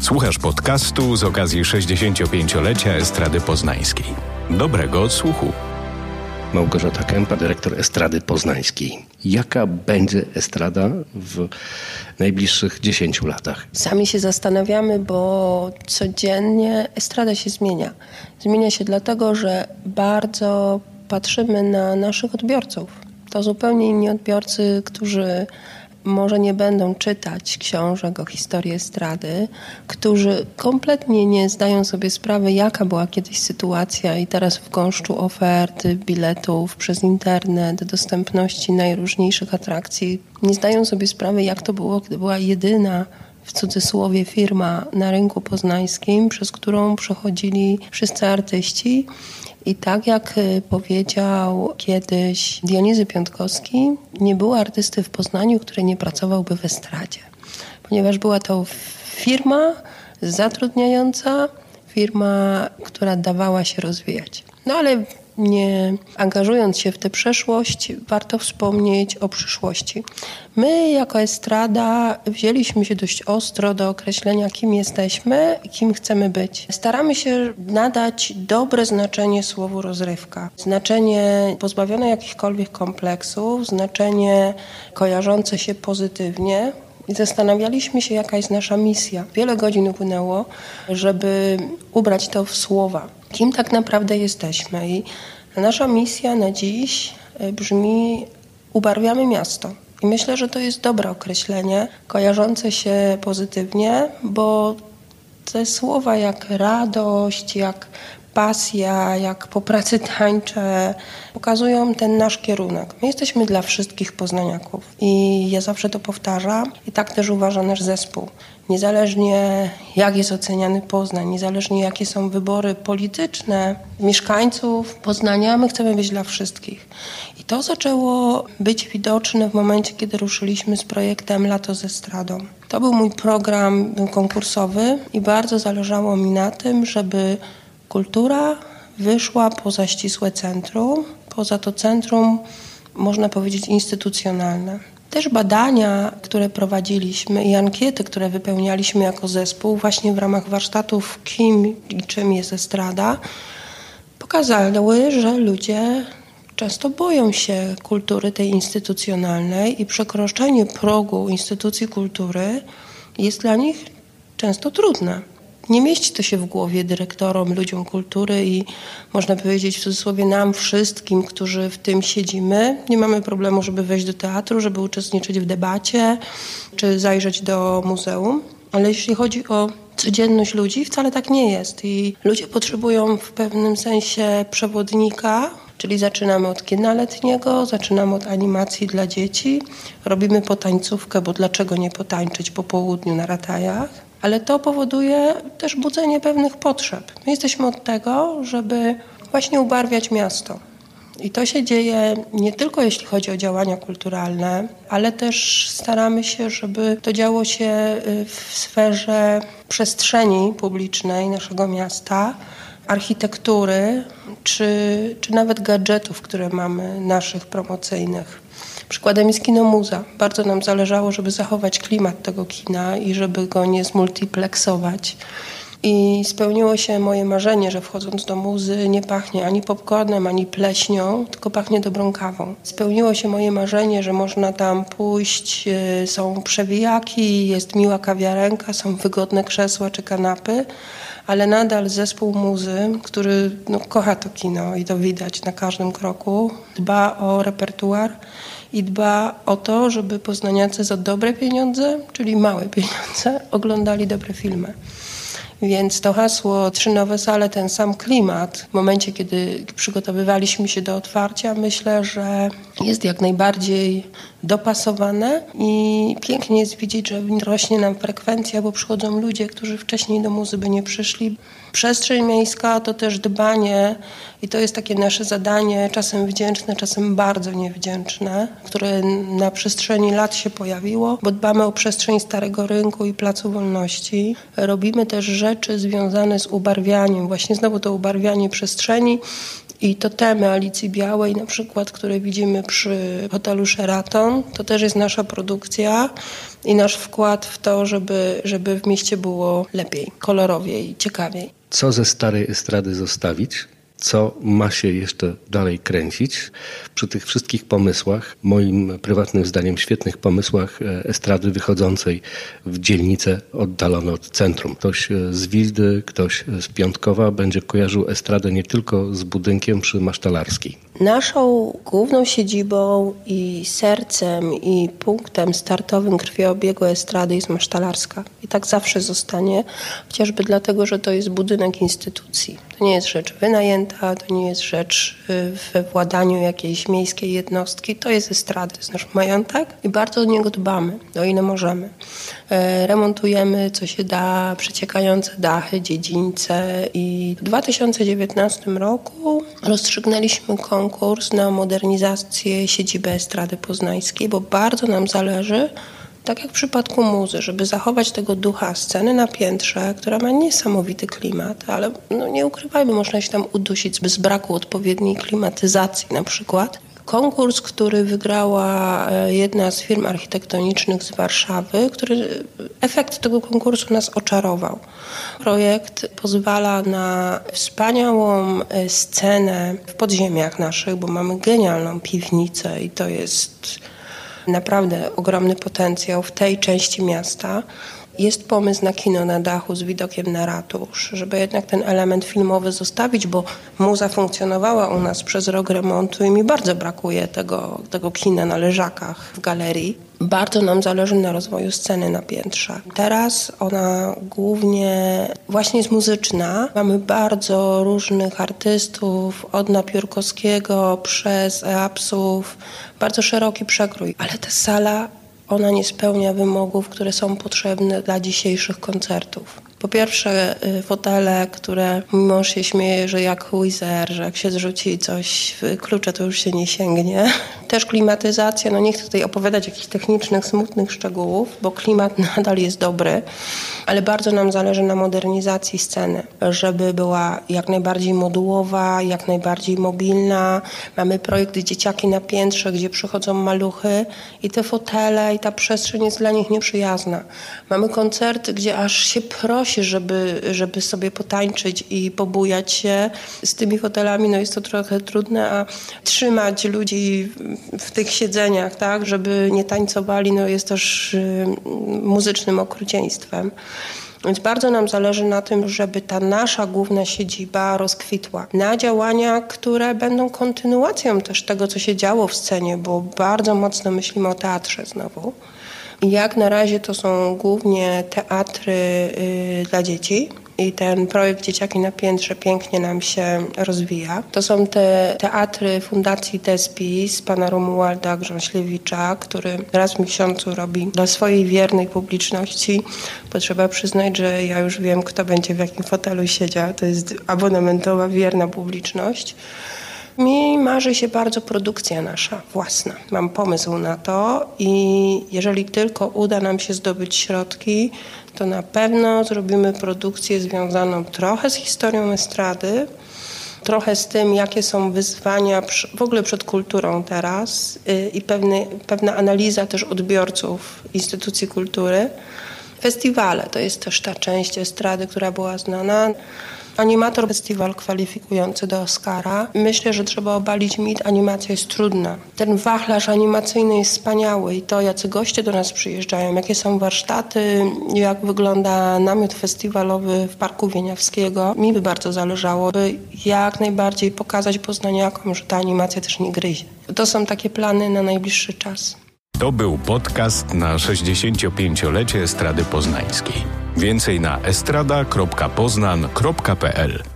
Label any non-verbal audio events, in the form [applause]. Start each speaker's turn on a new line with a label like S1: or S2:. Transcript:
S1: Słuchasz podcastu z okazji 65-lecia Estrady Poznańskiej. Dobrego odsłuchu.
S2: Małgorzata Kępa, dyrektor Estrady Poznańskiej. Jaka będzie estrada w najbliższych 10 latach?
S3: Sami się zastanawiamy, bo codziennie estrada się zmienia. Zmienia się dlatego, że bardzo patrzymy na naszych odbiorców. To zupełnie inni odbiorcy, którzy może nie będą czytać książek o historii estrady, którzy kompletnie nie zdają sobie sprawy, jaka była kiedyś sytuacja i teraz w gąszczu oferty, biletów przez internet, dostępności najróżniejszych atrakcji, nie zdają sobie sprawy, jak to było, gdy była jedyna w cudzysłowie firma na rynku poznańskim, przez którą przechodzili wszyscy artyści i tak jak y, powiedział kiedyś Dionizy Piątkowski, nie było artysty w Poznaniu, który nie pracowałby w estradzie, ponieważ była to firma zatrudniająca, firma, która dawała się rozwijać. No ale nie angażując się w tę przeszłość, warto wspomnieć o przyszłości. My, jako estrada, wzięliśmy się dość ostro do określenia, kim jesteśmy i kim chcemy być. Staramy się nadać dobre znaczenie słowu rozrywka. Znaczenie pozbawione jakichkolwiek kompleksów, znaczenie kojarzące się pozytywnie, i zastanawialiśmy się, jaka jest nasza misja. Wiele godzin upłynęło, żeby ubrać to w słowa. Kim tak naprawdę jesteśmy? I nasza misja na dziś e, brzmi: ubarwiamy miasto. I myślę, że to jest dobre określenie, kojarzące się pozytywnie, bo te słowa jak radość, jak pasja, jak po pracy tańczę, pokazują ten nasz kierunek. My jesteśmy dla wszystkich poznaniaków i ja zawsze to powtarzam i tak też uważa nasz zespół. Niezależnie jak jest oceniany Poznań, niezależnie jakie są wybory polityczne mieszkańców Poznania, my chcemy być dla wszystkich. I to zaczęło być widoczne w momencie, kiedy ruszyliśmy z projektem Lato ze Stradą. To był mój program konkursowy i bardzo zależało mi na tym, żeby kultura wyszła poza ścisłe centrum, poza to centrum, można powiedzieć, instytucjonalne. Też badania, które prowadziliśmy i ankiety, które wypełnialiśmy jako zespół, właśnie w ramach warsztatów Kim i czym jest estrada, pokazały, że ludzie często boją się kultury tej instytucjonalnej i przekroczenie progu instytucji kultury jest dla nich często trudne. Nie mieści to się w głowie dyrektorom, ludziom kultury i można powiedzieć w cudzysłowie nam wszystkim, którzy w tym siedzimy. Nie mamy problemu, żeby wejść do teatru, żeby uczestniczyć w debacie czy zajrzeć do muzeum. Ale jeśli chodzi o codzienność ludzi, wcale tak nie jest. I ludzie potrzebują w pewnym sensie przewodnika, czyli zaczynamy od kina letniego, zaczynamy od animacji dla dzieci, robimy potańcówkę, bo dlaczego nie potańczyć po południu na ratajach ale to powoduje też budzenie pewnych potrzeb. My jesteśmy od tego, żeby właśnie ubarwiać miasto. I to się dzieje nie tylko jeśli chodzi o działania kulturalne, ale też staramy się, żeby to działo się y, w sferze przestrzeni publicznej naszego miasta, architektury, czy, czy nawet gadżetów, które mamy naszych promocyjnych. Przykładem jest kino Muza. Bardzo nam zależało, żeby zachować klimat tego kina i żeby go nie zmultiplexować. I spełniło się moje marzenie, że wchodząc do muzy nie pachnie ani popcornem, ani pleśnią, tylko pachnie dobrą kawą. Spełniło się moje marzenie, że można tam pójść, y, są przewijaki, jest miła kawiarenka, są wygodne krzesła czy kanapy, ale nadal zespół muzy, który no, kocha to kino i to widać na każdym kroku, dba o repertuar i dba o to, żeby poznaniacy za dobre pieniądze, czyli małe pieniądze, [laughs] oglądali dobre filmy. Więc to hasło trzy nowe sale, ten sam klimat, w momencie, kiedy przygotowywaliśmy się do otwarcia, myślę, że jest jak najbardziej dopasowane i pięknie jest widzieć, że rośnie nam frekwencja, bo przychodzą ludzie, którzy wcześniej do muzy by nie przyszli. Przestrzeń miejska to też dbanie i to jest takie nasze zadanie, czasem wdzięczne, czasem bardzo niewdzięczne, które na przestrzeni lat się pojawiło, bo dbamy o przestrzeń Starego Rynku i Placu Wolności. Robimy też rzeczy związane z ubarwianiem, właśnie znowu to ubarwianie przestrzeni I to temy Alicji Białej, na przykład, które widzimy przy hotelu Sheraton, to też jest nasza produkcja i nasz wkład w to, żeby, żeby w mieście było lepiej, kolorowiej, ciekawiej.
S2: Co ze starej estrady zostawić? Co ma się jeszcze dalej kręcić. Przy tych wszystkich pomysłach, moim prywatnym zdaniem świetnych pomysłach e, estrady wychodzącej w dzielnicę oddalone od centrum. Ktoś e, z Wildy, ktoś z Piątkowa będzie kojarzył estradę nie tylko z budynkiem przy Masztalarskiej.
S3: Naszą główną siedzibą i sercem i punktem startowym krwiobiegu estrady jest Masztalarska. I tak zawsze zostanie, chociażby dlatego, że to jest budynek instytucji. To nie jest rzecz wynajęta, to nie jest rzecz y, we władaniu jakiejś miejskiej jednostki. To jest estrada, to jest nasz majątek i bardzo o niego dbamy, o ile możemy. E, remontujemy, co się da, przeciekające dachy, dziedzińce i w 2019 roku rozstrzygnęliśmy konkurs na modernizację siedziby Estrady Poznańskiej, bo bardzo nam zależy, tak jak w przypadku muzy, żeby zachować tego ducha sceny na piętrze, która ma niesamowity klimat, ale no nie ukrywajmy, można się tam udusić bez braku odpowiedniej klimatyzacji na przykład. Konkurs, który wygrała e, jedna z firm architektonicznych z Warszawy, który efekt tego konkursu nas oczarował. Projekt pozwala na wspaniałą e, scenę w podziemiach naszych, bo mamy genialną piwnicę i to jest naprawdę ogromny potencjał w tej części miasta. Jest pomysł na kino na dachu z widokiem na ratusz, żeby jednak ten element filmowy zostawić, bo muza funkcjonowała u nas przez rok remontu i mi bardzo brakuje tego, tego kina na leżakach w galerii. Bardzo nam zależy na rozwoju sceny na piętrze. Teraz ona głównie właśnie jest muzyczna. Mamy bardzo różnych artystów, od Napiórkowskiego przez Eapsów, bardzo szeroki przekrój, ale ta sala ona nie spełnia wymogów, które są potrzebne dla dzisiejszych koncertów. Po pierwsze y, fotele, które mąż się śmieje, że jak Wizer, że jak się zrzuci coś w klucze, to już się nie sięgnie. Też klimatyzacja, no nie chcę tutaj opowiadać jakichś technicznych, smutnych szczegółów, bo klimat [laughs] nadal jest dobry, ale bardzo nam zależy na modernizacji sceny, żeby była jak najbardziej modułowa, jak najbardziej mobilna. Mamy projekt Dzieciaki na piętrze, gdzie przychodzą maluchy i te fotele i ta przestrzeń jest dla nich nieprzyjazna. Mamy koncerty, gdzie aż się prosi prosi, żeby, żeby sobie potańczyć i pobujać się z tymi fotelami, no jest to trochę trudne, a trzymać ludzi w tych siedzeniach, tak, żeby nie tańcowali, no jest też y, muzycznym okrucieństwem. Więc bardzo nam zależy na tym, żeby ta nasza główna siedziba rozkwitła. Na działania, które będą kontynuacją też tego, co się działo w scenie, bo bardzo mocno myślimy o teatrze znowu. Jak na razie to są głównie teatry y, dla dzieci. I ten projekt Dzieciaki na Piętrze pięknie nam się rozwija. To są te teatry Fundacji z pana Romualda Grząślewicza, który raz w miesiącu robi dla swojej wiernej publiczności. Bo trzeba przyznać, że ja już wiem, kto będzie w jakim fotelu siedział. To jest abonamentowa, wierna publiczność. Mi marzy się bardzo produkcja nasza własna. Mam pomysł na to i jeżeli tylko uda nam się zdobyć środki, to na pewno zrobimy produkcję związaną trochę z historią estrady, trochę z tym, jakie są wyzwania w ogóle przed kulturą teraz y, i pewne, pewna analiza też odbiorców instytucji kultury. Festiwale to jest też ta część estrady, która była znana. Animator festiwal kwalifikujący do Oscara. Myślę, że trzeba obalić mit, animacja jest trudna. Ten wachlarz animacyjny jest wspaniały i to, jacy goście do nas przyjeżdżają, jakie są warsztaty, jak wygląda namiot festiwalowy w Parku Wieniawskiego. Mi by bardzo zależało, by jak najbardziej pokazać poznaniakom, że ta animacja też nie gryzie. To są takie plany na najbliższy czas.
S1: To był podcast na 65-lecie Estrady Poznańskiej. Więcej na estrada.poznan.pl